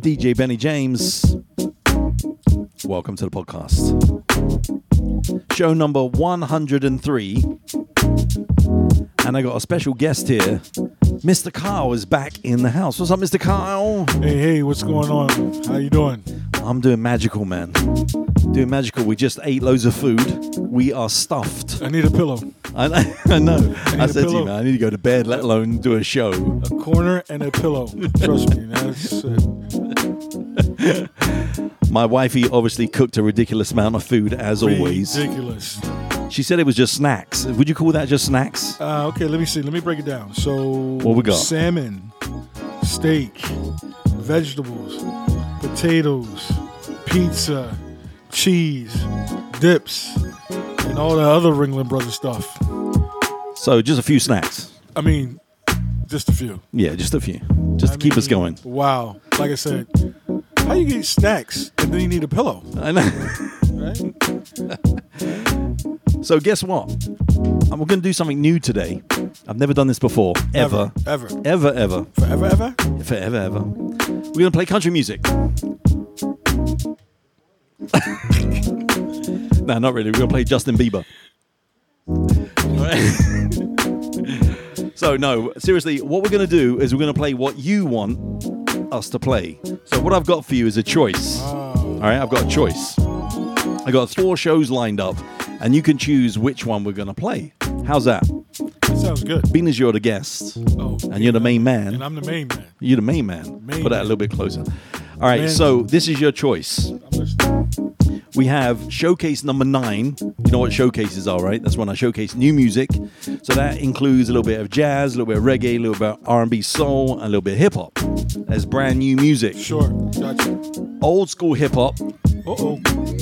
DJ Benny James. Welcome to the podcast. Show number 103. And I got a special guest here. Mr. Kyle is back in the house. What's up, Mr. Kyle? Hey, hey, what's going on? How you doing? I'm doing magical, man. Doing magical. We just ate loads of food. We are stuffed. I need a pillow, I know. I, know. I need said to you, man, I need to go to bed, let alone do a show. a corner, and a pillow. Trust me, that's it. My wifey obviously cooked a ridiculous amount of food, as always. ridiculous. She said it was just snacks. Would you call that just snacks? Uh, okay, let me see. Let me break it down. So, What we got? Salmon, steak, vegetables, potatoes, pizza, cheese, dips, and all the other Ringling Brothers stuff. So just a few snacks. I mean, just a few. Yeah, just a few. Just I to keep us going. Wow. Like I said, how you get snacks and then you need a pillow, I know. right? So guess what? I'm going to do something new today. I've never done this before. Ever. Ever. Ever, ever. Forever, ever? Forever, ever. We're going to play country music. no, not really. We're to play Justin Bieber. So, no, seriously, what we're going to do is we're going to play what you want us to play. So, what I've got for you is a choice. Ah. All right, I've got a choice. I got four shows lined up, and you can choose which one we're going to play. How's that? That sounds good. Being as you're the guest Oh, and you're the main man, and I'm the main man. you're the main man. Main Put that a little bit closer. All right, so this is your choice. We have showcase number nine. You know what showcases are, right? That's when I showcase new music. So that includes a little bit of jazz, a little bit of reggae, a little bit of R&B soul, and a little bit of hip hop. That's brand new music. Sure. Gotcha. Old school hip hop,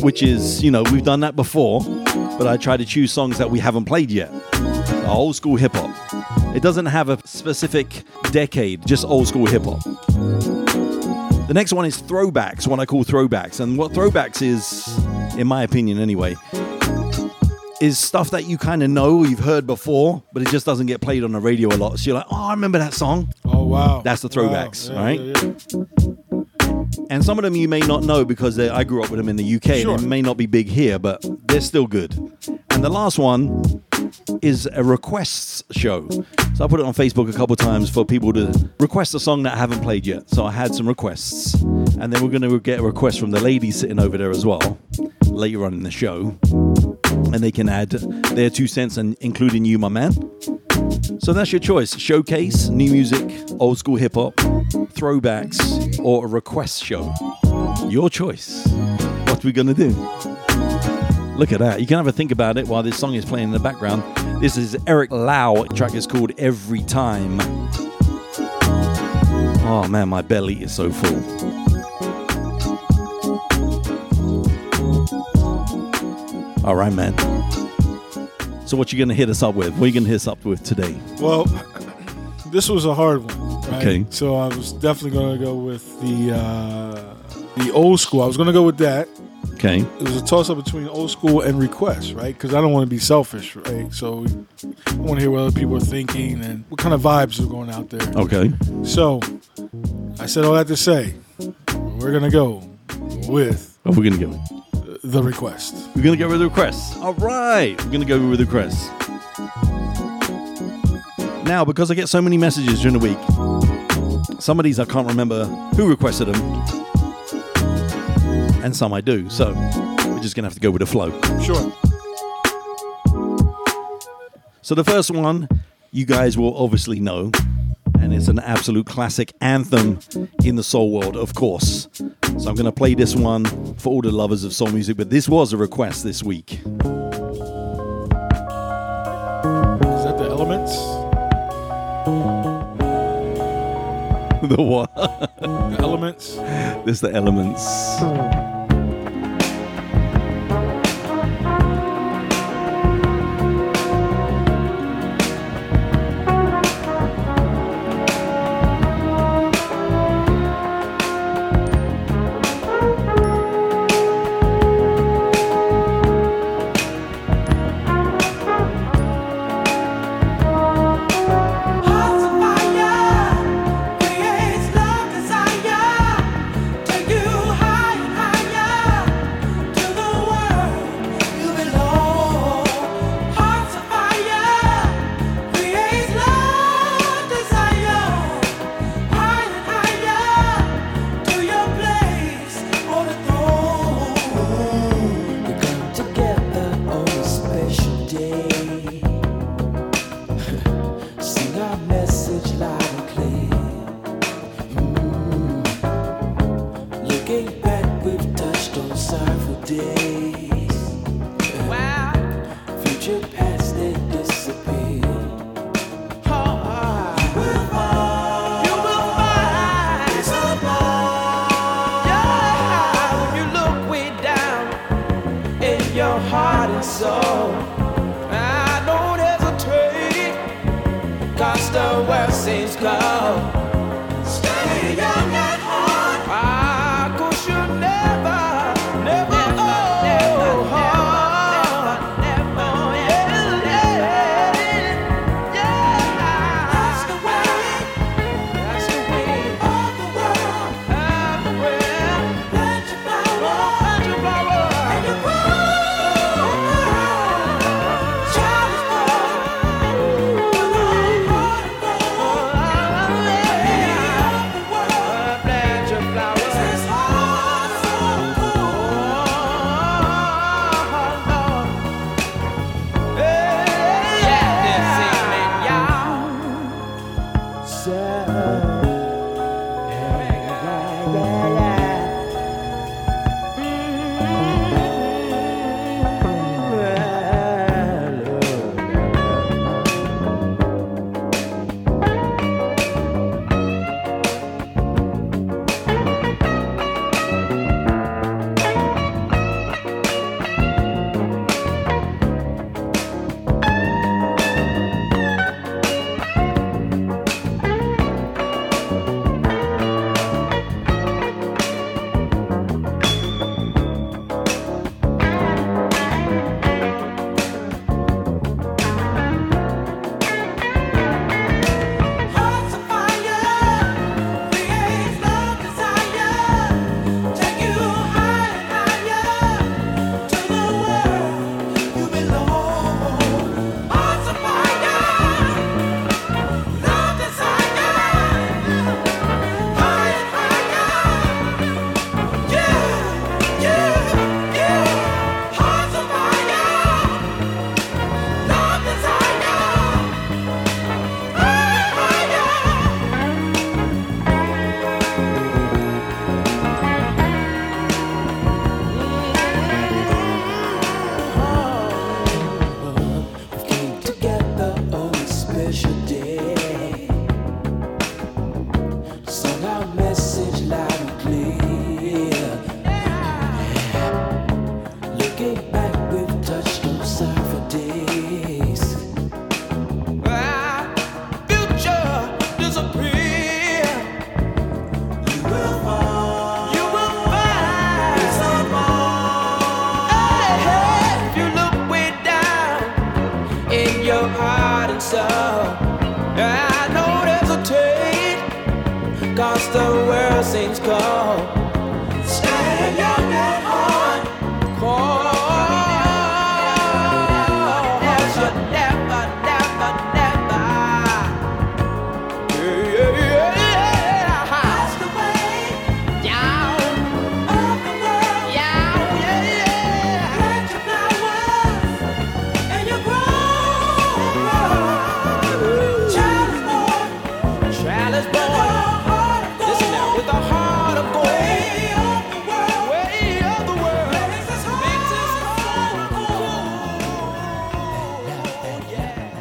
which is, you know, we've done that before, but I try to choose songs that we haven't played yet. Old school hip hop. It doesn't have a specific decade, just old school hip hop. The next one is throwbacks, what I call throwbacks. And what throwbacks is, in my opinion anyway, is stuff that you kind of know, you've heard before, but it just doesn't get played on the radio a lot. So you're like, oh, I remember that song. Oh wow. That's the throwbacks, Wow. right? Yeah, yeah. And some of them you may not know because they, I grew up with them in the UK. Sure. They may not be big here, but they're still good. And the last one is a requests show. So I put it on Facebook a couple of times for people to request a song that I haven't played yet. So I had some requests. And then we're going to get a request from the ladies sitting over there as well later on in the show. And they can add their two cents, and including you, my man. So that's your choice showcase, new music, old school hip hop, throwbacks, or a request show. Your choice. What are we gonna do? Look at that. You can have a think about it while this song is playing in the background. This is Eric Lau. The track is called Every Time. Oh man, my belly is so full. All right, man. So what you gonna hit us up with? What are you gonna hit us up with today? Well, this was a hard one. Right? Okay. So I was definitely to go with the uh, the old school. I was to go with that. Okay. It was a toss up between old school and request, right? Because I don't want to be selfish, right? So I want to hear what other people are thinking and what kind of vibes are going out there. Okay. So I said all that to say, we're going to go with oh, What are we gonna go? the request. We're gonna go with the requests. All right, we're gonna go with the requests. Now, because I get so many messages during the week, some of these I can't remember who requested them, and some I do. So we're just gonna have to go with the flow. Sure. So the first one, you guys will obviously know, and it's an absolute classic anthem in the soul world, of course. So I'm gonna play this one for all the lovers of soul music, but this was a request this week. The what? The elements? This the elements. Hmm.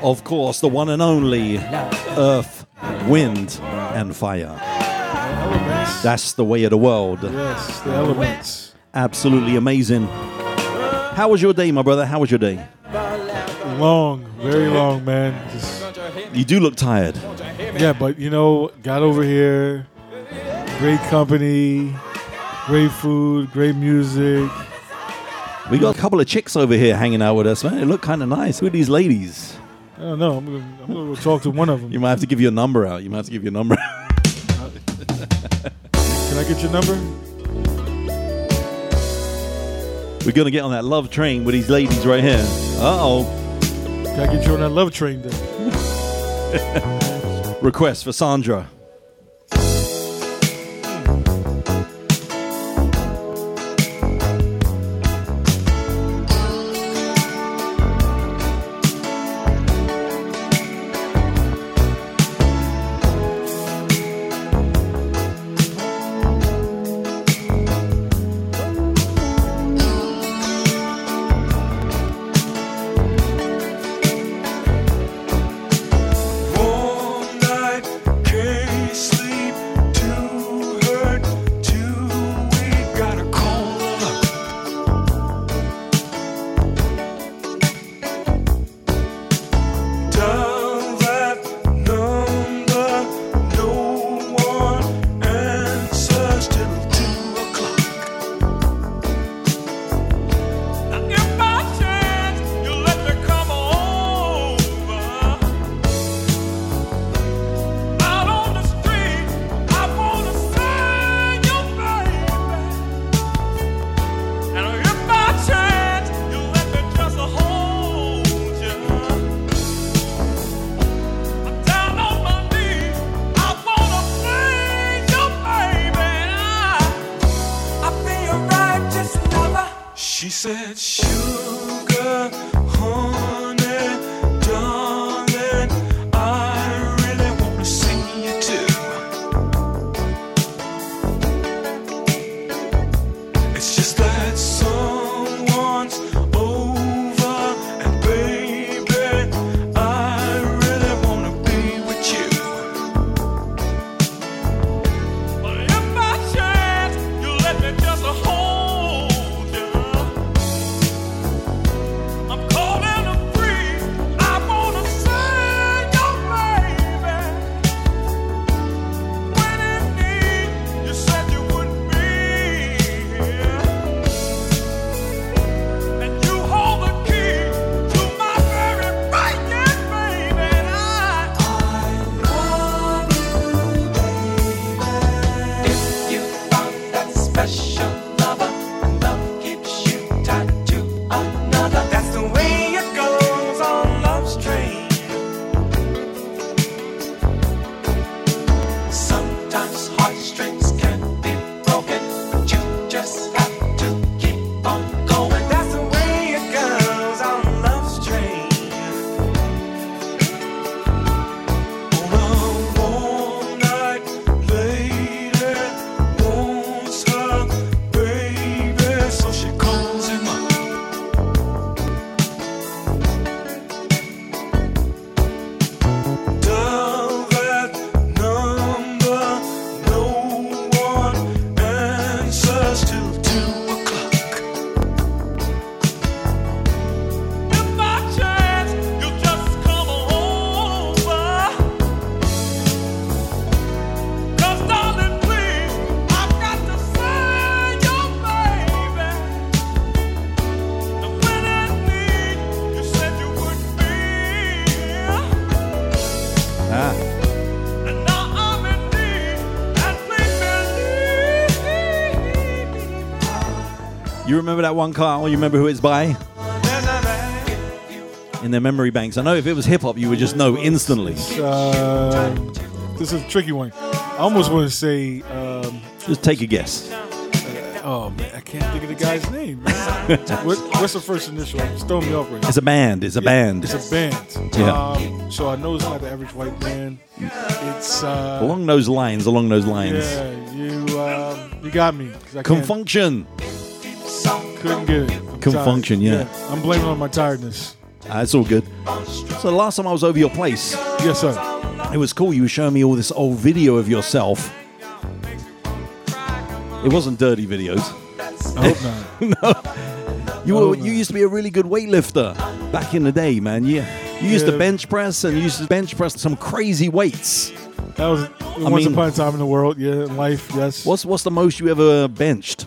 Of course, the one and only Earth, Wind, and Fire. That's the way of the world. Yes, the elements. Absolutely amazing. How was your day, my brother? How was your day? Long, very long, man. Just, You do look tired. yeah, but you know, got over here. Great company, great food, great music. We got a couple of chicks over here hanging out with us, man. It looked kind of nice. Who are these ladies? I don't know. I'm gonna, I'm gonna go talk to one of them. You might have to give your number out. You might have to give your number. Can I get your number? We're going to get on that love train with these ladies right here. Uh oh. Can I get you on that love train then? Request for Sandra. Remember that one, Carl? You remember who it's by? In their memory banks. I know if it was hip hop, you would just know instantly. Uh, this is a tricky one. I almost want to say, um, Just take a guess. oh man, I can't think of the guy's name. What, what's the first initial? It's throwing me off right now. It's a band. It's a band. It's a band. Yeah. Um, so I know it's not the average white band. It's uh, along those lines. Along those lines. yeah. You um, you got me. I can't- Con Funk Shun. Couldn't get it. Con Funk Shun, tired. yeah. I'm blaming it on my tiredness. Ah, it's all good. So the last time I was over your place, Yes, sir. it was cool. You were showing me all this old video of yourself. It wasn't dirty videos. I hope not. You were, you used to be a really good weightlifter back in the day, man. You you used to Yeah. bench press and you used to bench press some crazy weights. That was once mean- upon a time in the world. Yeah, in life. Yes. What's what's the most you ever benched?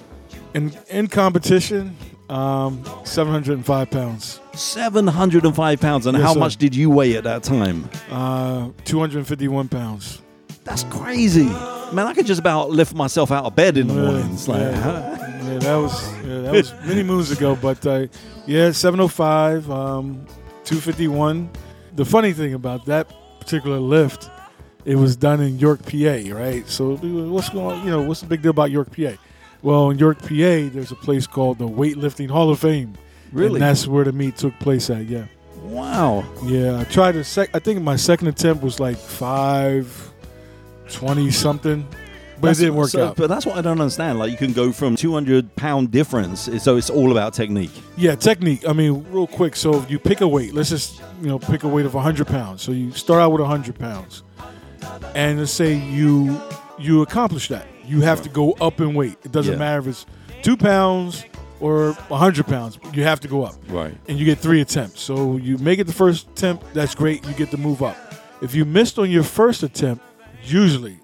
In in competition? Um, 705 pounds. Seven hundred and five pounds. And Yes, how sir. much did you weigh at that time? Uh, 251 pounds. That's crazy, man. I could just about lift myself out of bed in the Yeah, mornings. Like, yeah. huh? Yeah, that was yeah, that was many moons ago. But uh, yeah, 705, um, 251. The funny thing about that particular lift, it was done in York, PA, right? So what's going on? You know, what's the big deal about York, PA? Well, in York, PA, there's a place called the Weightlifting Hall of Fame. Really? And that's where the meet took place at. Yeah. wow. Yeah, I tried to sec. I think my second attempt was like five twenty something, but That's- it didn't work so- out. But that's what I don't understand. Like, you can go from 200 pound difference, so it's all about technique. Yeah, technique. I mean, real quick. So if you pick a weight, let's just you know pick a weight of hundred pounds. So you start out with hundred pounds, and let's say you you accomplish that. You have to go up in weight. It doesn't Yeah. matter if it's two pounds or hundred pounds. You have to go up. Right. and you get three attempts. So you make it the first attempt, that's great. You get to move up. If you missed on your first attempt, usually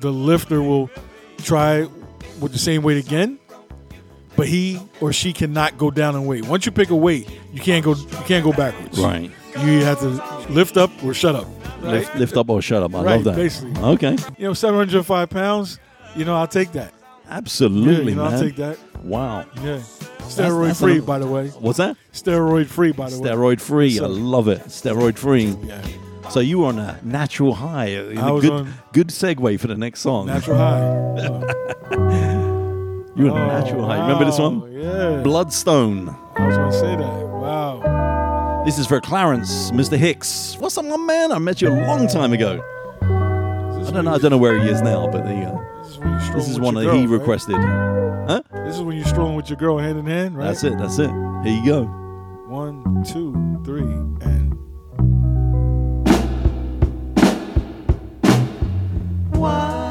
the lifter will try with the same weight again, but he or she cannot go down in weight. Once you pick a weight, you can't go you can't go backwards. Right. You have to lift up or shut up. Lift, lift up or shut up. I Right, love that. basically. Okay. You know, 705 pounds. You know, I'll take that. Absolutely, yeah, you know, man. I'll take that. Wow. Yeah. Steroid that's free, a- by the way. What's that? Steroid free, by the way. Steroid free. I love it. Steroid free. Yeah. So you were on a natural high. I was good, on- good segue for the next song. Natural high. You're a oh, natural high. Remember this one? Oh, Yeah. Bloodstone. I was gonna say that. Wow. This is for Clarence, Mr. Hicks. What's up, my man? I met you a long time ago. I don't know. I don't know where he is now, but there you go. This is when you strolling This is with one that girl, he right? requested. Huh? This is when you're strolling with your girl hand in hand, right? That's it. That's it. Here you go. One, two, three, and Why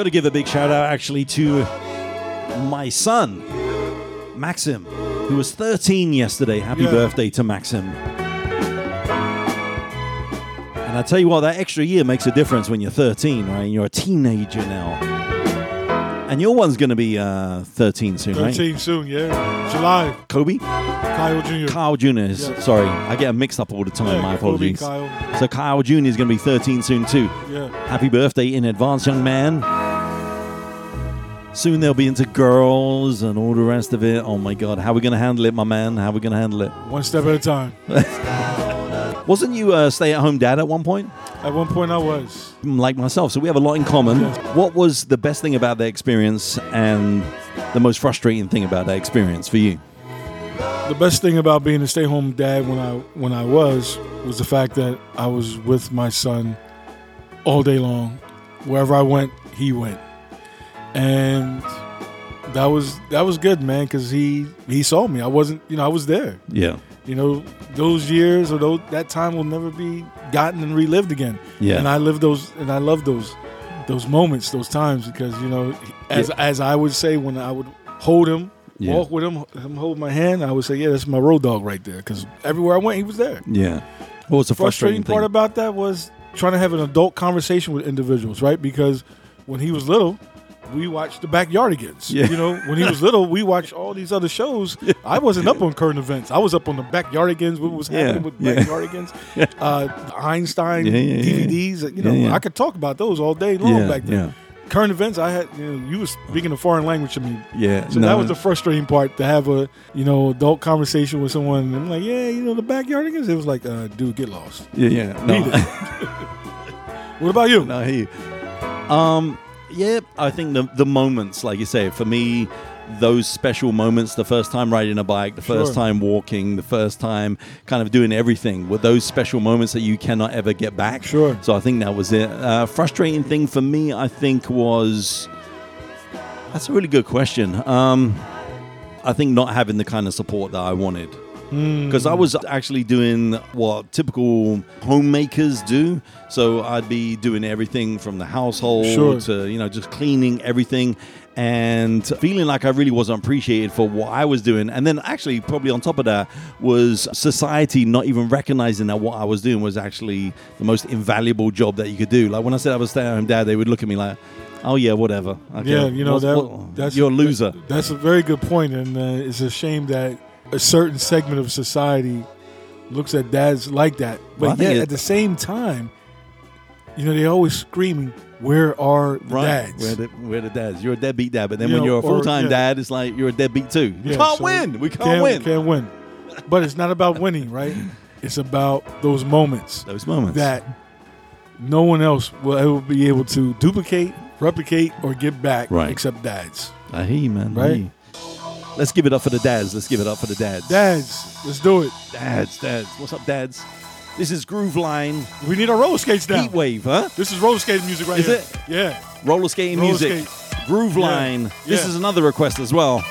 got to give a big shout out actually to my son, Maxim, who was 13 yesterday. Happy Yeah. birthday to Maxim. And I tell you what, that extra year makes a difference when you're 13, right? You're a teenager now. And your one's going to be uh, 13 soon, right? 13 soon, yeah. July. Kobe? Kyle Jr. Kyle Jr. is, Yeah. sorry, I get mixed up all the time. Yeah, My Kobe, apologies. Kyle. So Kyle Jr. is going to be 13 soon too. Yeah. Happy birthday in advance, young man. Soon they'll be into girls and all the rest of it. Oh my God, how are we going to handle it, my man? How are we going to handle it? One step at a time. Wasn't you a stay-at-home dad at one point, At one point, I was. like myself? So we have a lot in common. What was the best thing about that experience and the most frustrating thing about that experience for you? the best thing about being a stay-home dad when I when I was was the fact that I was with my son all day long. Wherever I went, he went, and that was that was good, man, because he he saw me. I wasn't, you know, I was there. Yeah. You know, those years or those, that time will never be gotten and relived again. Yeah. And I live those, and I love those those moments, those times, because you know, as Yeah. as I would say when I would hold him, Yeah. walk with him, him hold my hand, I would say, yeah, that's my road dog right there, because everywhere I went, he was there. Yeah. What was the frustrating, Frustrating part thing? about that was trying to have an adult conversation with individuals, right? Because when he was little. We watched the Backyardigans. Yeah. You know, when he was little, we watched all these other shows. I wasn't up on current events. I was up on the Backyardigans. What was Yeah, happening with yeah. Backyardigans? Uh, Einstein Yeah, yeah, yeah. DVDs. You know, Yeah, yeah. I could talk about those all day long Yeah, back then. yeah. Current events, I had. You know, you was speaking a foreign language to me. Yeah. So no, that was the frustrating part to have a you know adult conversation with someone. And I'm like, yeah, you know, the Backyardigans. It was like, uh, dude, get lost. Yeah, yeah. No. What about you? No, he. Um, yeah, I think the the moments, like you say, for me, those special moments, the first time riding a bike, the first Sure. time walking, the first time kind of doing everything, were those special moments that you cannot ever get back. Sure. So I think that was it. Uh, frustrating thing for me, I think, was that's a really good question. Um, I think not having the kind of support that I wanted. Because I was actually doing what typical homemakers do. So I'd be doing everything from the household Sure. to, you know, just cleaning everything and feeling like I really wasn't appreciated for what I was doing. And then actually, probably on top of that, was society not even recognizing that what I was doing was actually the most invaluable job that you could do. Like when I said I was stay at home dad, they would look at me like, oh, yeah, whatever. Okay. Yeah, you know What's- that. what- that's you're a loser. that- that's a very good point, and uh, it's a shame that a certain segment of society looks at dads like that. But Well, yet, at the same time, you know, they're always screaming, "Where are the Right. dads?" where are the, we're the dads. You're a deadbeat dad. But then You when know, you're a full time yeah. dad, it's like you're a deadbeat too. We Yeah, can't so win. We can't, win. We Can't win. But it's not about winning, right? It's about those moments Those moments. that no one else will ever be able to duplicate, replicate, or get back, Right. except dads. I hear you, man. Right? Let's give it up for the dads. Let's give it up for the dads. Dads, let's do it. Dads, dads. What's up, dads? This is Groove Line We need our roller skates now. Heat Wave, huh? This is roller skating music right Is here. it? Yeah. Roller skating Roller music. skate. Groove Yeah. Line. This Yeah. is another request as well.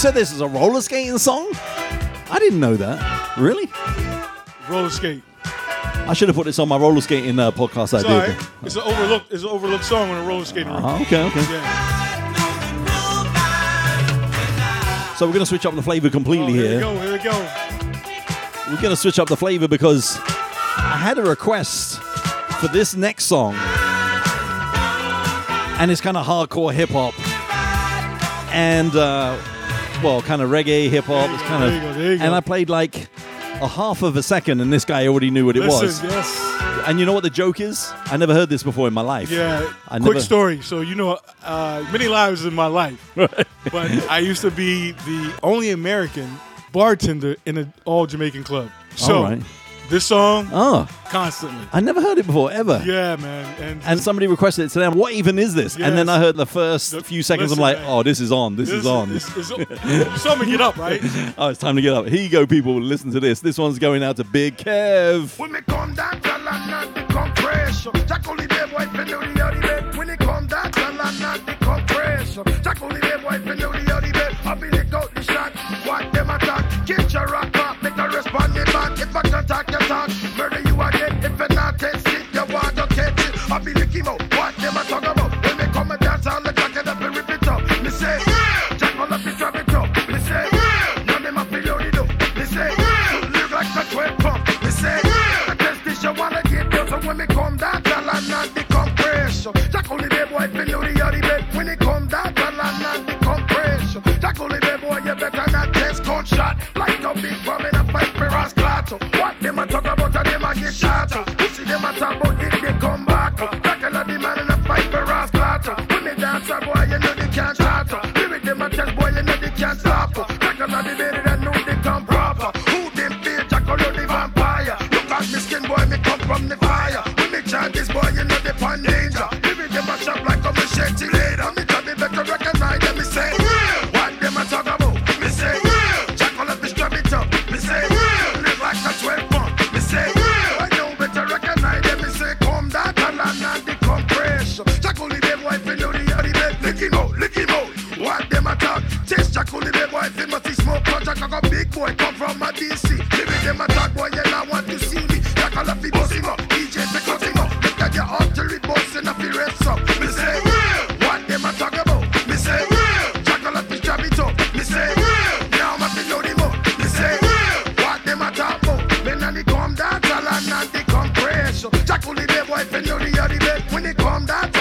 Said this is a roller skating song? I didn't know that. Really? Roller skate. I should have put this on my roller skating uh, podcast It's I did. right. It's an overlooked. It's an overlooked song on a roller skating. Oh, okay, okay. Yeah. So we're going to switch up the flavor Oh, completely here we here. go. Here we go. We're going to switch up the flavor because I had a request for this next song. And it's kind of hardcore hip hop. And, uh, well, kind of reggae hip hop. It's go, kind there you go, of. And. I played like a half of a second, and this guy already knew what it Listen, was. yes. And you know what the joke is? I never heard this before in my life. Yeah. I Quick never- story. So you know, uh, many lives in my life, but I used to be the only American bartender in an all Jamaican club. So All right. This song Oh, constantly. I never heard it before, ever. Yeah, man. And, And somebody requested it to them. What even is this? And then I heard the first The- few seconds. listen, I'm like, man. oh, this is on. This, is on. It's, it's, you saw me get up, right? oh, it's time to get up. Here you go, people. Listen to this. This one's going out to Big Kev. When me come down, tell her not the compression. Jack only the boy for know the other bed. When it come down, tell her not the compression. Jack only the boy for know the other bed. I be lick out the shot. What them attack? Get your rock If I can talk, you talk. Murder you again. If you not test it, you want to catch it. I be licking out. What them a talk about? Bed. When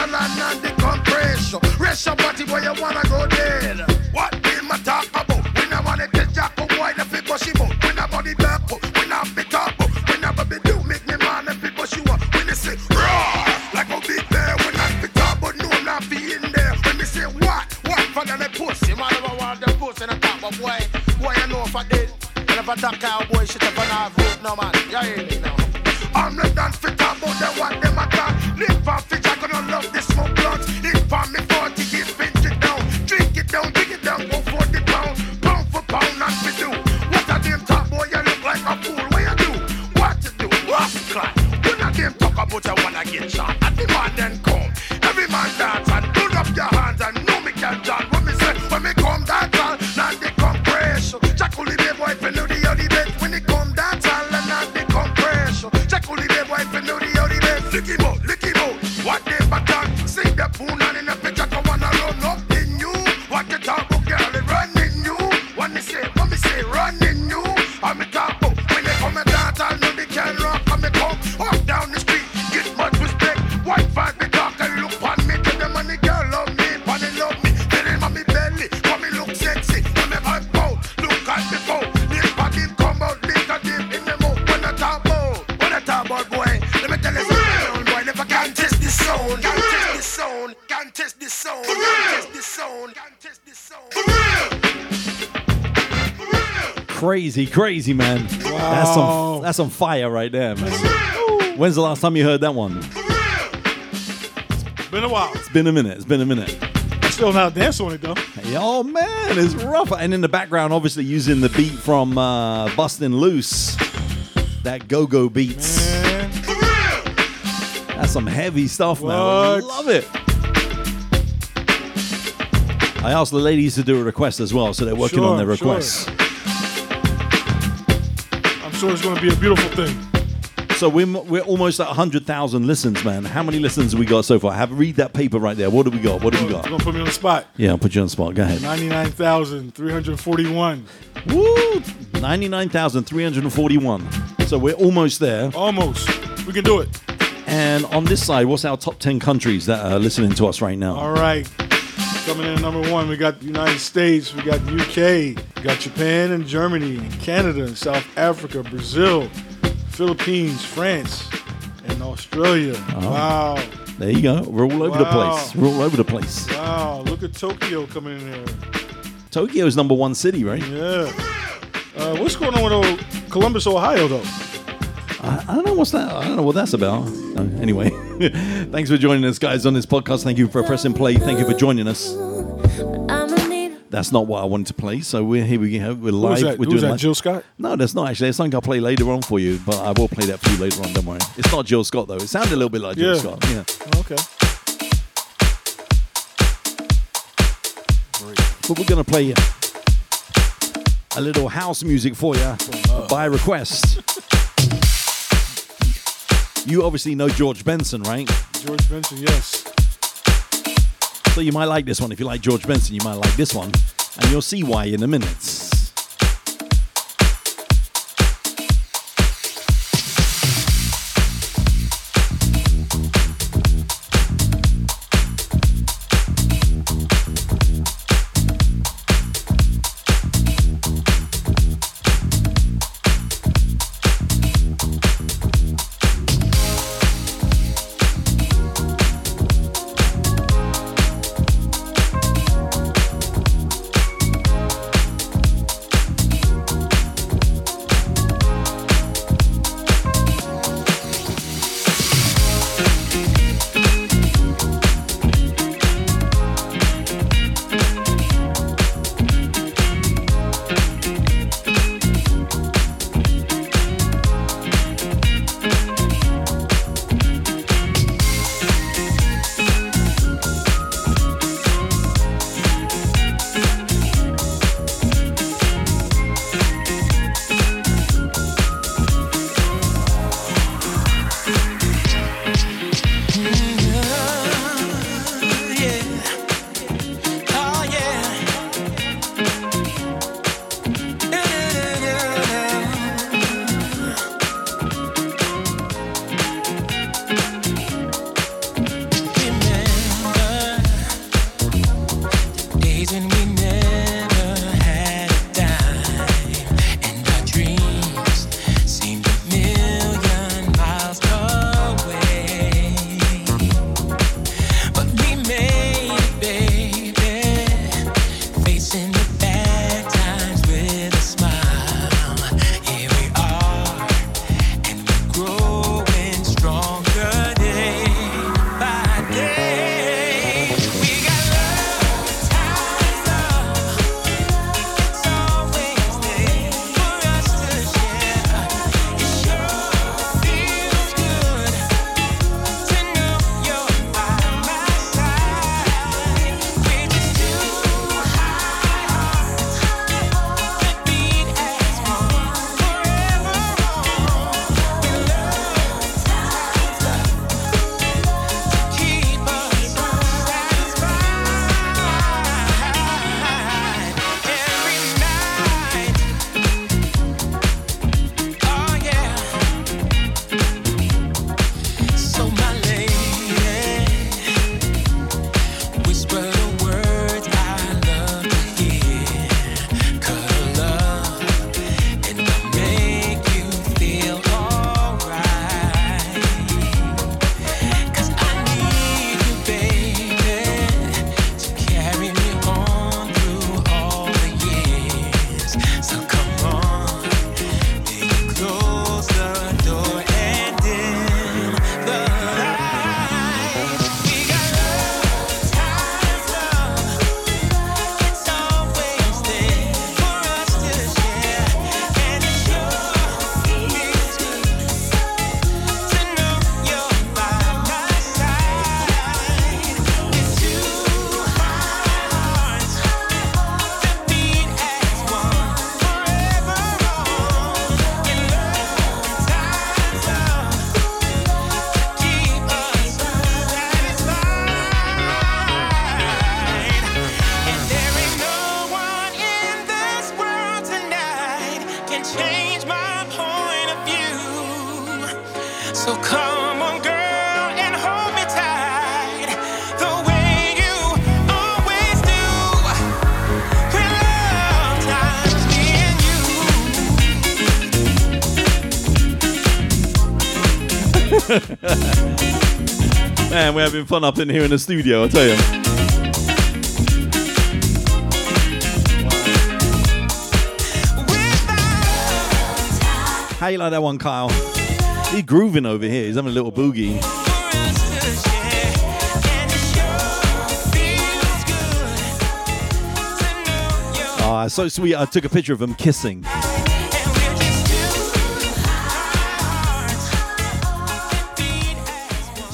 Crazy, crazy, man. That's some that's some fire right there, man. When's the last time you heard that one? Been a while. It's been a minute. It's been a minute. Still not dance on it though. Hey, Oh man, it's rough. And in the background, obviously using the beat from uh, Bustin' Loose, that go-go beats. Man. That's some heavy stuff, man. What? Love it. I asked the ladies to do a request as well, so they're working on their requests. I'm sure it's going to be a beautiful thing. So we're, we're almost at 100,000 listens, man. How many listens have we got so far? Have read that paper right there. What do we got? What do we You're got? going to put me on the spot. Yeah, I'll put you on the spot. Go ahead. 99,341. Woo! 99,341. So we're almost there. Almost. We can do it. And on this side, what's our top 10 countries that are listening to us right now? All right. Coming in at number one, we got the United States, we got the UK, we got Japan and Germany, Canada, and South Africa, Brazil, Philippines, France, and Australia. Oh. Wow. There you go. We're all over the place. We're all over the place. Wow. Look at Tokyo coming in there. Tokyo's number one city, right? Yeah. Uh, what's going on with old Columbus, Ohio, though? I, I don't know what's that. I don't know what that's about. Uh, anyway, thanks for joining us, guys, on this podcast. Thank you for pressing play. Thank you for joining us. That's not what I wanted to play. So we're here. We have we're live. We're doing that? live. Jill Scott? No, that's not actually. It's something I'll play later on for you, but I will play that for you later on. Don't worry. It's not Jill Scott though. It sounded a little bit like Jill Yeah. Scott. Yeah. Oh, okay. But we're gonna play a little house music for you oh. by request. You obviously know George Benson, right? George Benson, yes. So you might like this one. If you like George Benson, you might like this one. And you'll see why in a minute. We're having fun up in here in the studio, I tell you. How you like that one, Kyle? He's grooving over here. He's having a little boogie. Ah, so sweet. I took a picture of him kissing.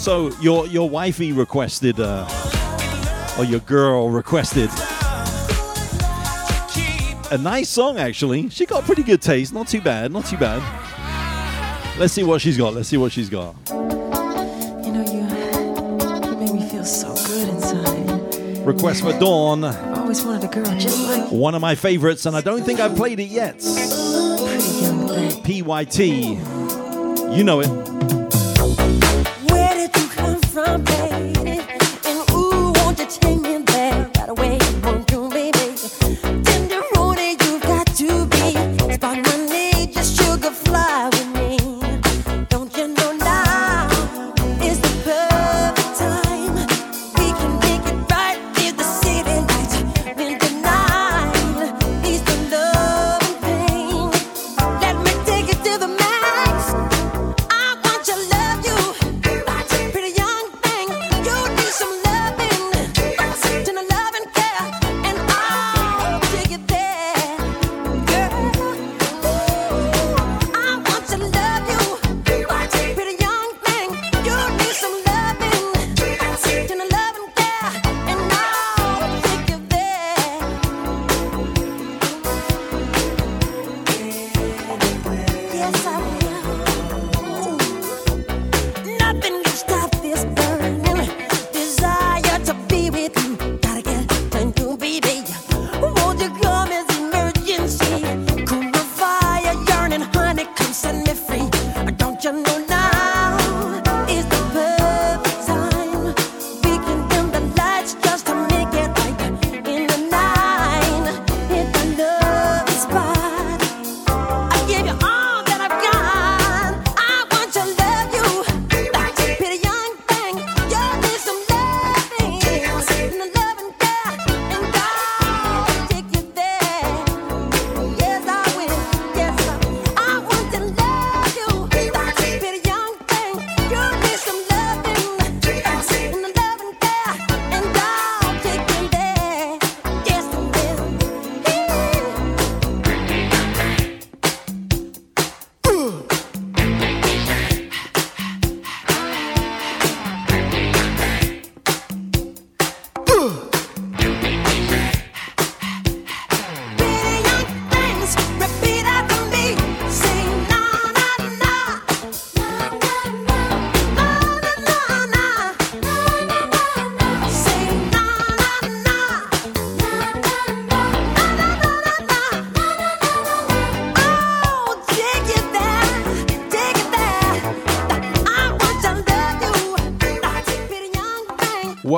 So your your wifey requested, uh, or your girl requested, a nice song. Actually, she got pretty good taste. Not too bad. Not too bad. Let's see what she's got. Let's see what she's got. You know, you, you make me feel so good inside. Request for Dawn, I always wanted a girl just like one of my favorites, and I don't think I've played it yet. pretty young thing. PYT. You know it.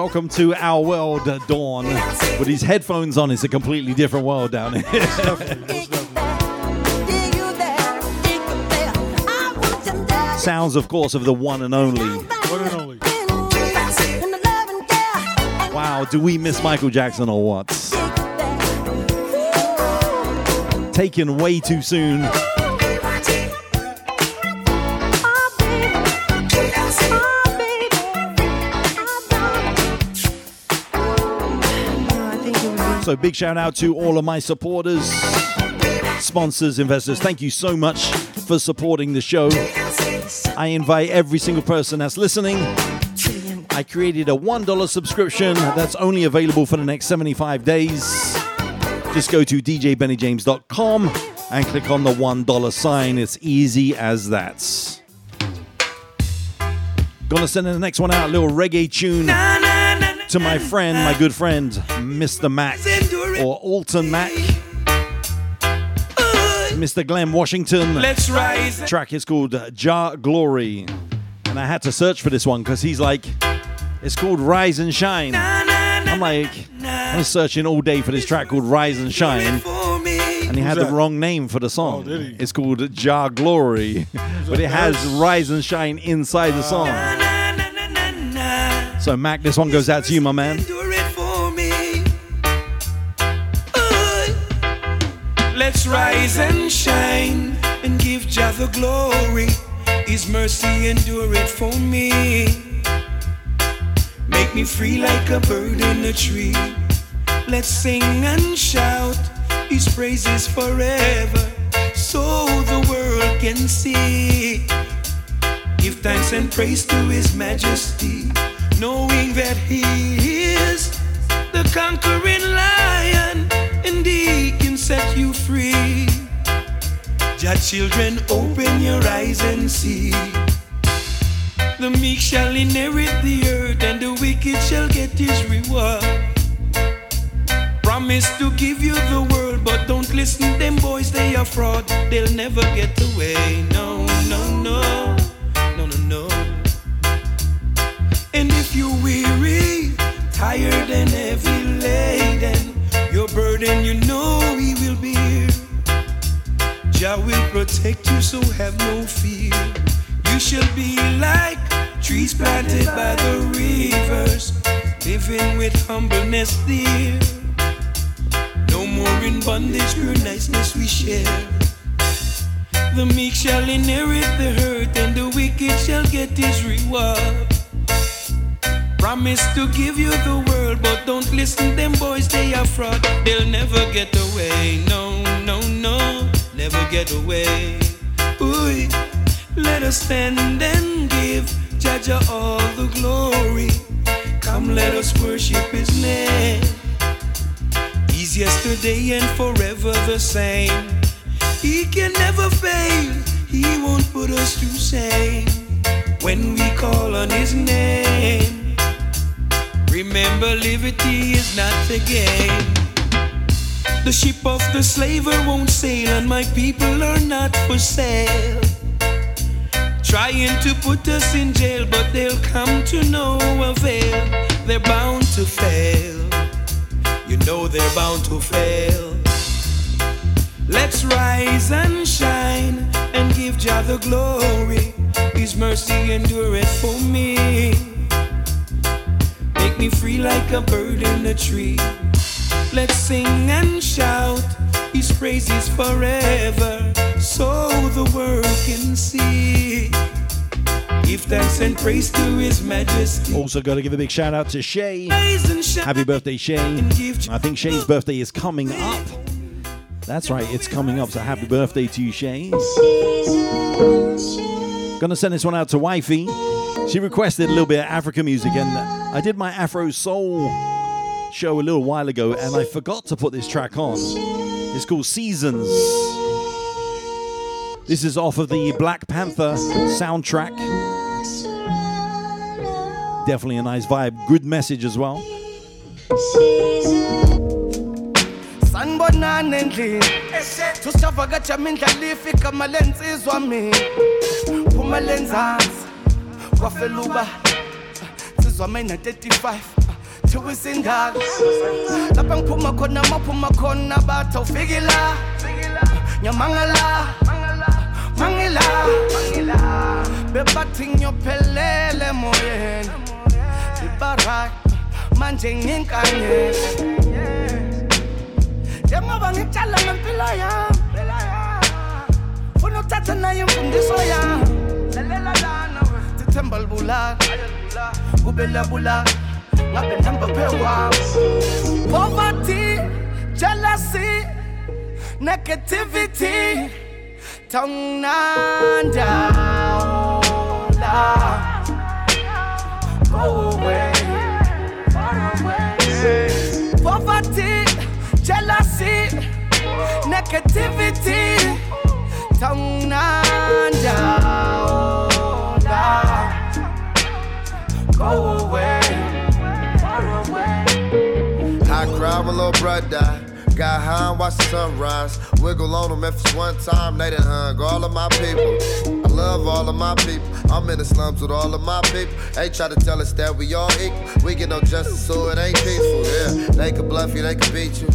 Welcome to our world, uh, Dawn. With these headphones on, it's a completely different world down here. Dig it there, dig you there, dig it there. I want to love you. Sounds, of course, of the one and only. One and only. Wow, do we miss Michael Jackson or what? Taken way too soon. So big shout out to all of my supporters, sponsors, investors. Thank you so much for supporting the show. I invite every single person that's listening. I created a $1 subscription that's only available for the next 75 days. Just go to djbennyjames.com and click on the $1 sign. It's easy as that. Gonna send the next one out, a little reggae tune to my friend, my good friend, Mr. Mac or Alton Mac. Mr. Glen Washington. Let's rise. Track is called Jah Glory. And I had to search for this one because he's like, it's called Rise and Shine. I'm like, I'm searching all day for this track called Rise and Shine. And he had the wrong name for the song. Oh, did he? It's called Jah Glory, but it has Rise and Shine inside the song. So Mac, this one goes out to you, my man. Let's rise and shine and give Jah the glory. His mercy endure it for me. Make me free like a bird in a tree. Let's sing and shout His praises forever, so the world can see. Give thanks and praise to His Majesty, knowing that He is the conquering lion, set you free. Jah children, open your eyes and see. The meek shall inherit the earth, and the wicked shall get his reward. Promise to give you the world, but don't listen, them boys, they are fraud. They'll never get away. No, no, no, no, no, no. And if you're weary, tired, and heavy laden, your burden, you know he will bear. Jah will protect you, so have no fear. You shall be like trees planted by the rivers, living with humbleness there. No more in bondage, pure niceness we share. The meek shall inherit the earth, and the wicked shall get his reward. Promise to give you the world, but don't listen, them boys, they are fraud. They'll never get away. No, no, no, never get away. Ooh, let us stand and give Jaja all the glory. Come, let us worship his name. He's yesterday and forever the same. He can never fail, he won't put us to shame when we call on his name. Remember, liberty is not a game. The ship of the slaver won't sail, and my people are not for sale. Trying to put us in jail, but they'll come to no avail. They're bound to fail. You know they're bound to fail. Let's rise and shine and give Jah the glory. His mercy endureth for me. Me free like a bird in a tree. Let's sing and shout His praises forever, so the world can see. Give thanks and praise to His Majesty. Also, got to give a big shout out to Shay. Rise and shine Happy birthday, Shay. and give Jah I think Shay's birthday is coming up. That's right, it's coming up. So happy birthday to you, Shay. Gonna send this one out to Wifey. She requested a little bit of African music, and I did my Afro Soul show a little while ago, and I forgot to put this track on. It's called Seasons. This is off of the Black Panther soundtrack. Definitely a nice vibe, good message as well. mina phuma lenzansi mina 35 uh, thiwa isindala lapha ngiphuma khona maphuma khona bathi awufiki la nyamangala mangila bebathi ngiyophelele emoyeni ibarak manje nginkanyezi njengoba ngitshala ngempilo yami funa ukuthatha nayo imfundiso yami sithemba libulala kube labulala ngabe ndihamba phekwami poverty jealousy negativity. Tongnanda go away. Poverty, jealousy, negativity, little brother. Got high and watch the sunrise. Wiggle on them if it's one time. They done hung all of my people. I love all of my people. I'm in the slums with all of my people. They try to tell us that we all equal. We get no justice, so it ain't peaceful. Yeah, they can bluff you, they can beat you.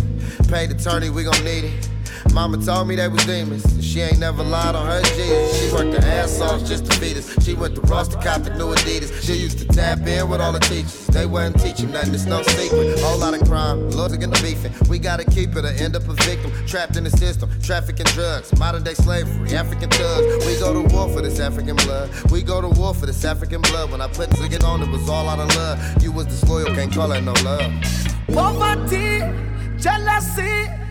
Paid attorney, we gon' need it. Mama told me they was demons. She ain't never lied on her Jesus. She worked her ass off just to feed us. She went to Ross to cop the new Adidas. She used to tap in with all the teachers. They wasn't teaching nothing, it's no secret. Whole lot of crime, lawyers against beefing. We gotta keep it or end up a victim. Trapped in the system, trafficking drugs, modern day slavery, African thugs. We go to war for this African blood. We go to war for this African blood. When I put it on, it was all out of love. You was disloyal, can't call it no love. Poverty, jealousy,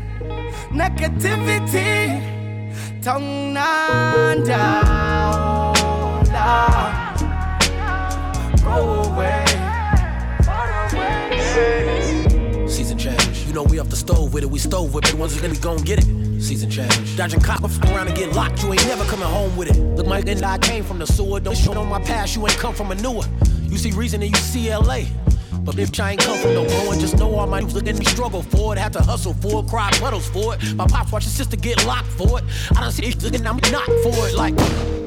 negativity, tongue and down. Go away. Season change. You know we off the stove with it. We stove with it. Once again, we gon' get it. Season change. Dodging cop fuck around and get locked. You ain't never coming home with it. Look, my and I came from the sewer. Don't show on my past. You ain't come from a newer. You see reason and you see LA. But bitch, I ain't come from no growing. Just know all my dudes look at me struggle for it. Had to hustle for it, cry puddles for it. My pops watch his sister get locked for it. I don't see it looking I'm not for it. Like,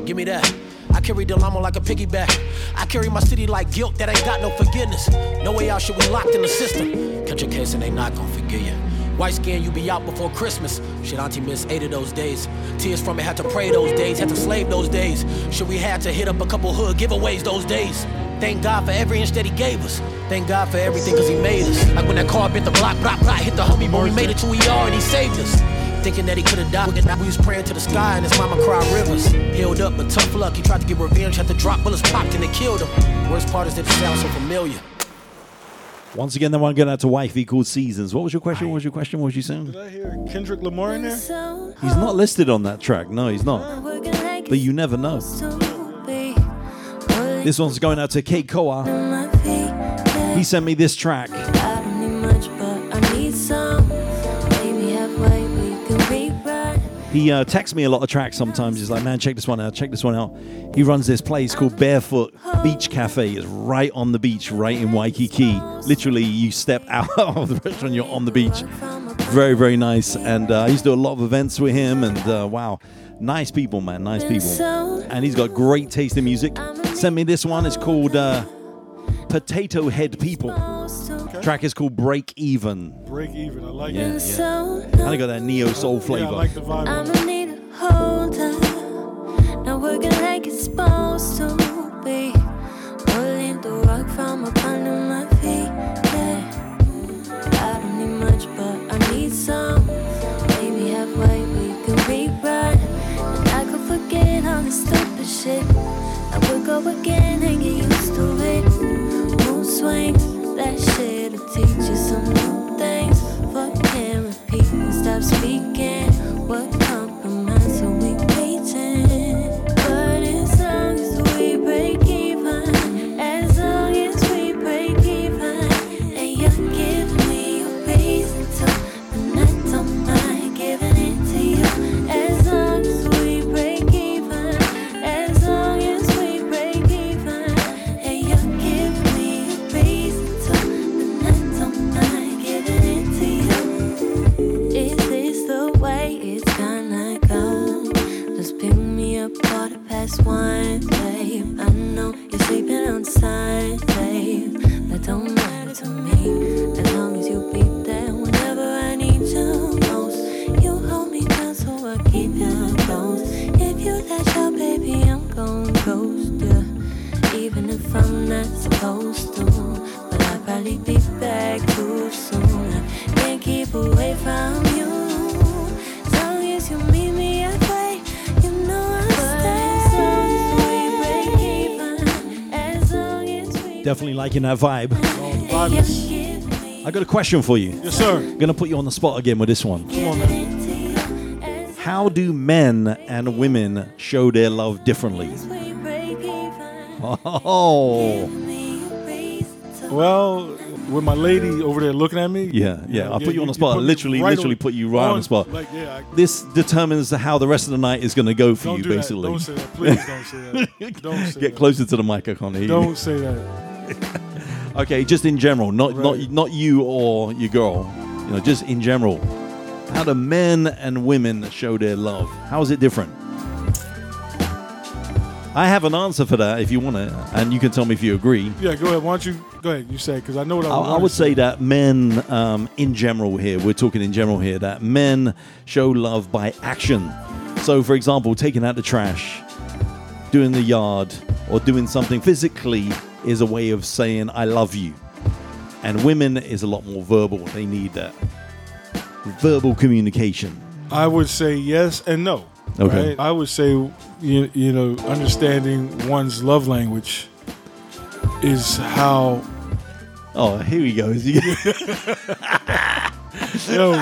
give me that. I carry the llama like a piggyback. I carry my city like guilt that ain't got no forgiveness. No way out, shit we locked in the system. Catch a case and they not gonna forgive you. White skin, you be out before Christmas. Shit, Auntie Miss eight of those days. Tears from it, had to pray those days, had to slave those days. Shit, we had to hit up a couple hood giveaways those days. Thank God for every inch that he gave us. Thank God for everything cause he made us. Like when that car bit the block, block, block, hit the homie, but we made it to are and he saved us. Thinking that he could've died, we was praying to the sky and his mama cried rivers. Healed up, but tough luck, he tried to get revenge, had to drop bullets popped and they killed him. Worst part is that it sounds so familiar. Once again, the one going out to wifey called Seasons. What was your question? What was your question? What was you saying? Did I hear Kendrick Lamar in there? He's not listed on that track. No, he's not. But you never know. This one's going out to Kate Koa. He sent me this track. He uh, texts me a lot of tracks sometimes. He's like, man, check this one out, check this one out. He runs this place called Barefoot Beach Cafe. It's right on the beach, right in Waikiki. Literally, you step out of the restaurant, you're on the beach. Very, very nice. And uh, I used to do a lot of events with him. And uh, wow, nice people, man, nice people. And he's got great taste in music. Send me this one. It's called uh, Potato Head People. Track is called Break Even. Break even. I like Yeah, it. yeah. And I got that neo soul Yeah, I flavor. like the vibe. I'ma need a holder. Now working like it's supposed to be. Pulling the rock from up under my feet. Yeah. I don't need much, but I need some. Maybe halfway we can rewrite. And I could forget all this stupid shit. I would go again and get used to it. Mood swings, that shit'll teach you some new things. Fuck and repeat and stop speaking. What baby, I'm gon' Even if I'm not supposed to. But I'll probably be back too soon. I can't keep away from you. As long as you meet me halfway, you know I'll stay. As long as we break even, as long as we Definitely liking that vibe. Oh, the vibe is- give me I got a question for you. Yes, sir. I'm gonna put you on the spot again with this one. Come on, man. Into you. As How do men and women show their love differently? we break even, Oh, me a reason to Well, with my lady over there looking at me. yeah, yeah. I'll put you on the spot. put Literally, right literally on- put you right on the spot. Like, yeah, I, This determines how the rest of the night is gonna go for don't you, do basically. that. Don't say that. Please don't say that. Don't say Get that. closer to the mic. I can't hear you. Don't say that. Okay, just in general, not not not you or your girl. You know, just in general. How do men and women show their love? How is it different? I have an answer for that if you want it, and you can tell me if you agree. Yeah, go ahead. Why don't you go ahead? You say because I know what I, I, I would say that men, um, in general, here we're talking in general here, that men show love by action. So, for example, taking out the trash, doing the yard, or doing something physically is a way of saying "I love you." And women is a lot more verbal. They need that verbal communication. I would say yes and no. Okay. right? I would say you, you know understanding one's love language is how Oh, here he goes. yo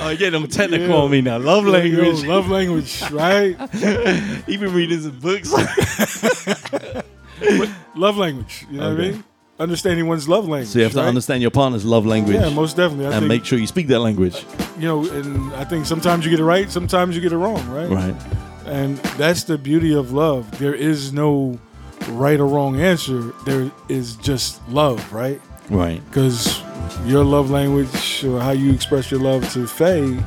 oh, getting all technical Yeah. on me now. Love yo, language. love language, right? Even reading some books. love language. You know what I mean? Understanding one's love language. So you have to right? understand your partner's love language. Yeah, most definitely. I and think, make sure you speak that language. you know, and I think sometimes you get it right, sometimes you get it wrong, right? Right. And that's the beauty of love. There is no right or wrong answer. There is just love, right? Right. Because your love language or how you express your love to Faye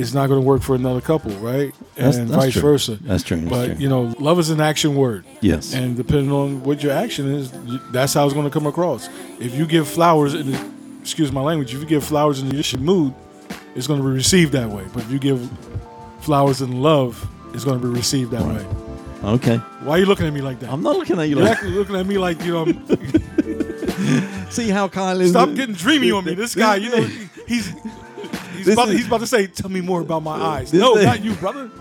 is not going to work for another couple, right? That's- and that's vice true. versa. That's true, that's But true. you know, love is an action word. Yes. And depending on what your action is, that's how it's going to come across. If you give flowers in, the, excuse my language, if you give flowers in the mood, it's going to be received that way. But if you give flowers in love, it's going to be received that way. Okay. Why are you looking at me like that? I'm not looking at you like that. You're like. looking at me like you know. I'm- See how Kyle is. Stop getting dreamy on me. This guy, you know, he's he's about, to, is- he's about to say, "Tell me more about my eyes." No, not you, brother.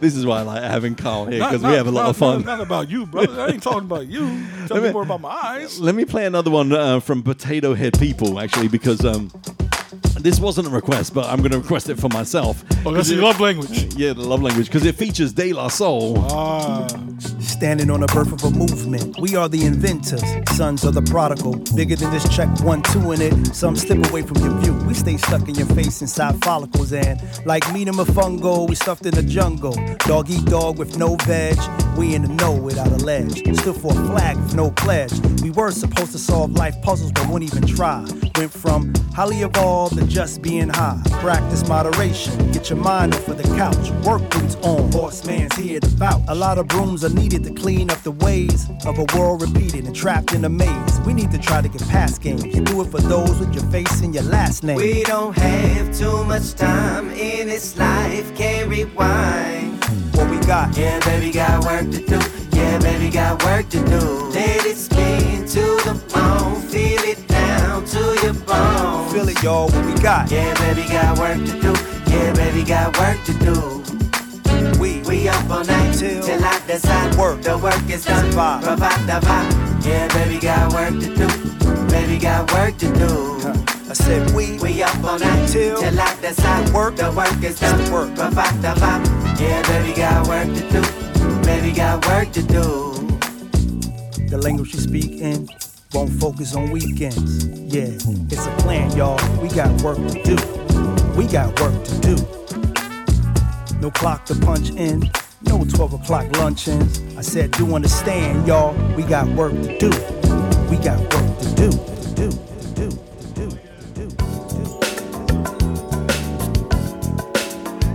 This is why I like having Kyle here because we have a lot not- of fun. Not, not about you, brother. I ain't talking about you. Tell me me- more about my eyes. Let me play another one uh, from Potato Head People, actually, because um, this wasn't a request, but I'm going to request it for myself. Oh, that's 'Cause your love language. Yeah, the love language, because it features De La Soul. Ah, Standing on the birth of a movement. We are the inventors, sons of the prodigal. Bigger than this check one, two in it. Some slip away from your view. We stay stuck in your face inside follicles. And like meat and a fungo, we stuffed in the jungle. Dog eat dog with no veg. We in the know without a ledge. Stood for a flag with no pledge. We were supposed to solve life puzzles, but wouldn't even try. Went from highly evolved to just being high. Practice moderation. Get your mind off of the couch. Work boots on. Horseman's here to bout. A lot of brooms are needed to clean up the ways of a world repeated and trapped in a maze. We need to try to get past games. Do it for those with your face and your last name. We don't have too much time in this life, can't rewind. what we got. Yeah, baby, got work to do. Yeah, baby, got work to do. Let it spin to the to your bones. Feel it, y'all. What we got. Yeah, baby, got work to do. Yeah, baby, got work to do. We We up all night Till- till, I decide Work. The work is done. Survive. Provide the vibe. Yeah, baby, got work to do. Baby, got work to do. I said we. We up all night Till- till I decide Work. The work is done. Work. Provide the vibe. Yeah, baby, got work to do. Baby, got work to do. The language you speak in won't focus on weekends. Yeah, it's a plan, y'all. We got work to do. We got work to do. No clock to punch in. No 12 o'clock luncheons. I said, do understand, y'all. We got work to do. We got work to do. Do.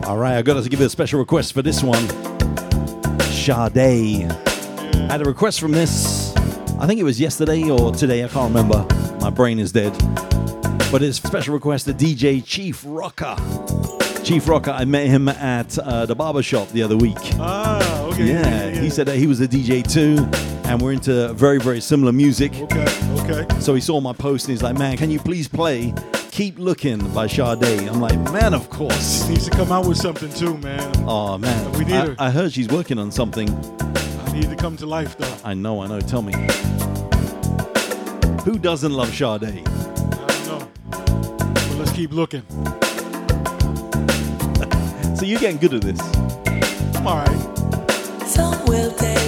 All right, I got to give you a special request for this one. Sade. I had a request from this. I think it was yesterday or today. I can't remember. My brain is dead. But it's special request to DJ Chief Rocker. Chief Rocker, I met him at uh, the barber shop the other week. ah, okay. Yeah, he said that he was a DJ too, and we're into very, very similar music. Okay, okay. So he saw my post and he's like, man, can you please play Keep Looking by Sade? I'm like, man, of course. Needs to come out with something too, man. Oh, man. We need I, her. I heard she's working on something. I need to come to life though. I know, I know. Tell me. Who doesn't love Sade? I don't know. But let's keep looking. So you're getting good at this. I'm all right. Some will tell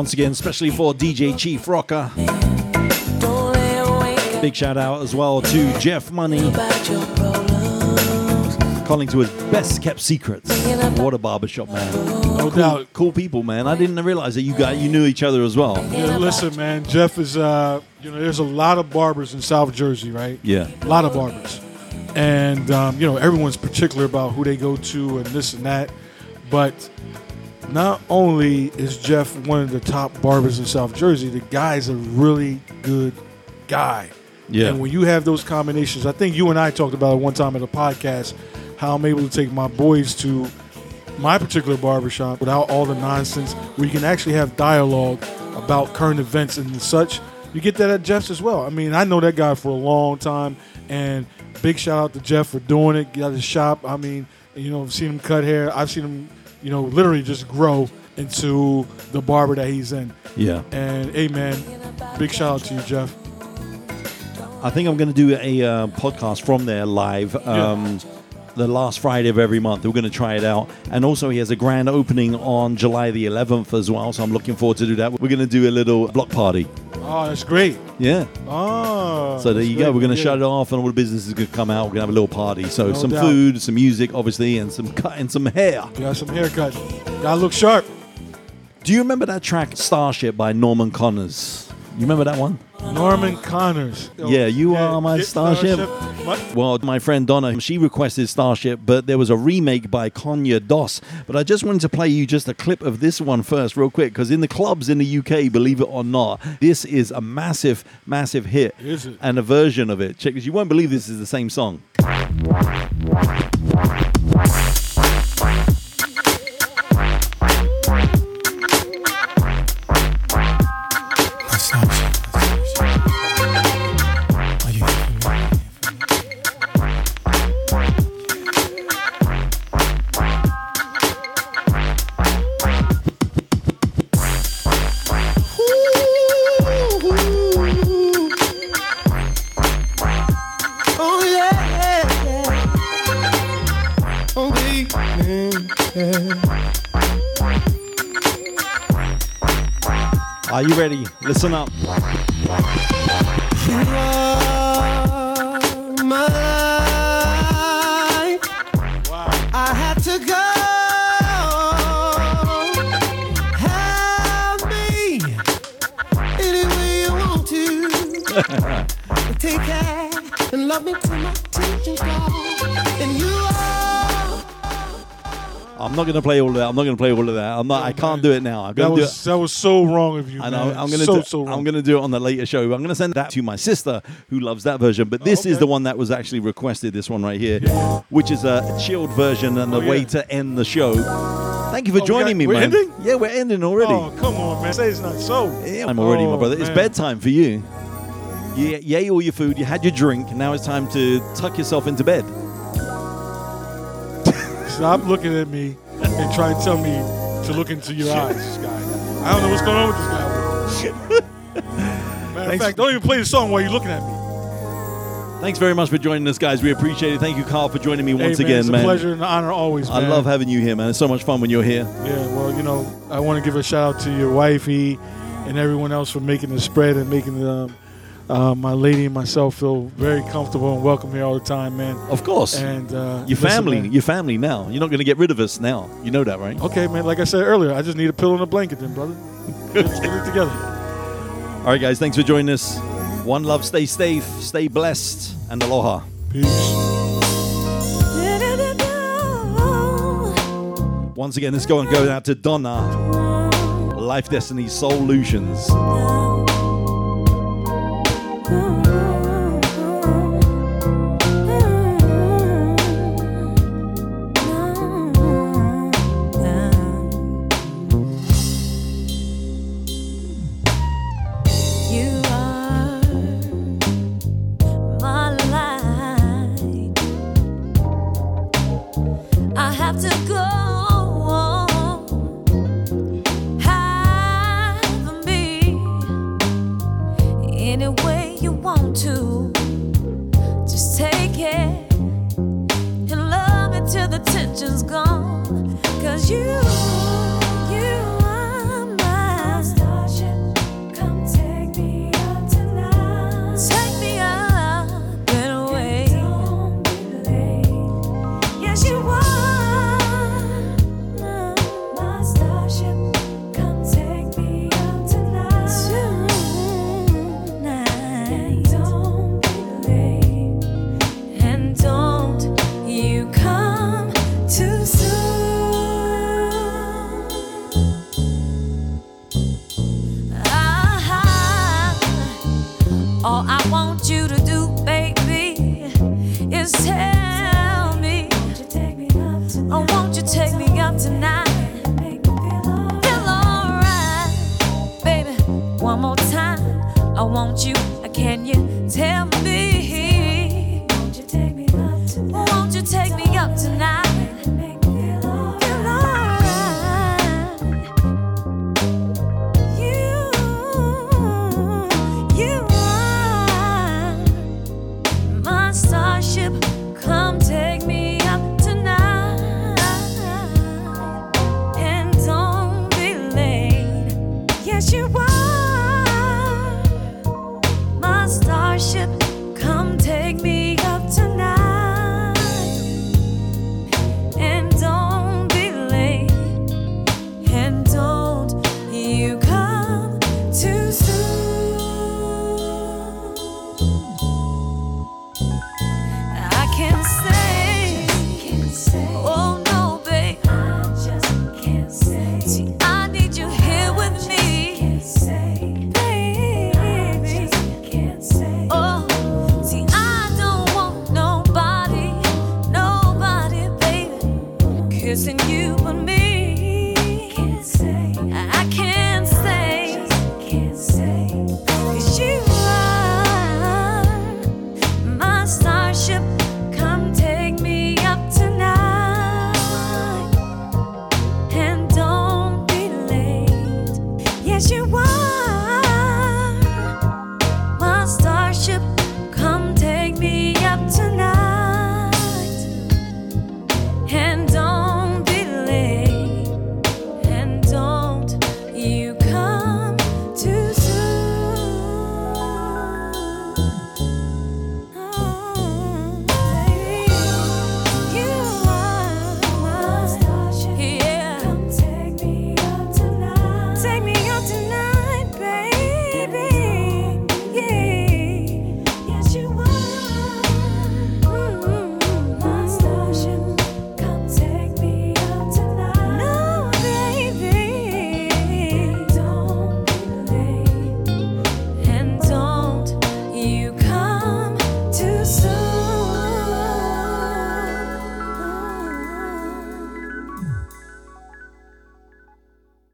Once again, especially for DJ Chief Rocker. Don't lay awake Big shout out as well to Jeff Money, about your problems. calling to his best kept secrets. What a barbershop, man. No doubt. Cool people, man. I didn't realize that you got you knew each other as well. Yeah, listen, man. Jeff is, uh, you know, there's a lot of barbers in South Jersey, right? Yeah. A lot of barbers. And, um, you know, everyone's particular about who they go to and this and that. But not only is Jeff one of the top barbers in South Jersey, the guy's a really good guy. Yeah. And when you have those combinations, I think you and I talked about it one time at a podcast, how I'm able to take my boys to my particular barbershop without all the nonsense, where you can actually have dialogue about current events and such. You get that at Jeff's as well. I mean, I know that guy for a long time, and big shout out to Jeff for doing it. Got his shop. I mean, you know, I've seen him cut hair. I've seen him, you know, literally just grow into the barber that he's in. Yeah. And hey, man, big shout out to you, Jeff. I think I'm going to do a uh, podcast from there live. Um, The last Friday of every month, we're going to try it out, and also he has a grand opening on July the 11th as well. So I'm looking forward to do that. We're going to do a little block party. Oh, that's great. Yeah. Oh, So there you go. We're going to Yeah. shut it off, and all the businesses going to come out. We're going to have a little party. So No some doubt. food, some music, obviously, and some cutting some hair. Got some haircut. Gotta look sharp. Do you remember that track Starship by Norman Connors? You remember that one? Norman Connors. Yeah, you are my get starship. Well, my friend Donna, she requested Starship, but there was a remake by Conya Doss. But I just wanted to play you just a clip of this one first, real quick, because in the clubs in the UK, believe it or not, this is a massive, massive hit. Is it? And a version of it. Check this. You won't believe this is the same song. Not going to play all of that. I'm not going to play all of that. I'm not. I can't do it now. I'm That going to do was that was so wrong of you. I know. man. I'm gonna so, do, so. I'm gonna do it on the later show. I'm gonna send that to my sister who loves that version. But this oh, is okay. the one that was actually requested. This one right here, which is a chilled version and the Oh, way to end the show. Thank you for Oh, joining got- me, we're man. ending? Yeah, we're ending already. Oh come on, man! Say it's not so. Yeah, I'm already, my Oh, brother. It's bedtime for you. You, you ate all your food. You had your drink. Now it's time to tuck yourself into bed. Stop looking at me and try and tell me to look into your eyes, this guy. I don't know what's going on with this guy. Matter of fact, don't even play the song while you're looking at me. Thanks very much for joining us, guys. We appreciate it. Thank you, Carl, for joining me Hey, once man, again, it's a man. pleasure and an honor always. I love having you here, man. It's so much fun when you're here. Yeah, well, you know, I want to give a shout out to your wifey and everyone else for making the spread and making um, uh, my lady and myself feel very comfortable and welcome here all the time, man. Of course. And uh, Your listen, family, man. your family now. You're not going to get rid of us now. You know that, right? Okay, man. Like I said earlier, I just need a pillow and a blanket, then, brother. Let's get it together. All right, guys, thanks for joining us. One love, stay safe, stay blessed, and aloha. Peace. Once again, let's go and go out to Donna, Life Destiny Solutions. You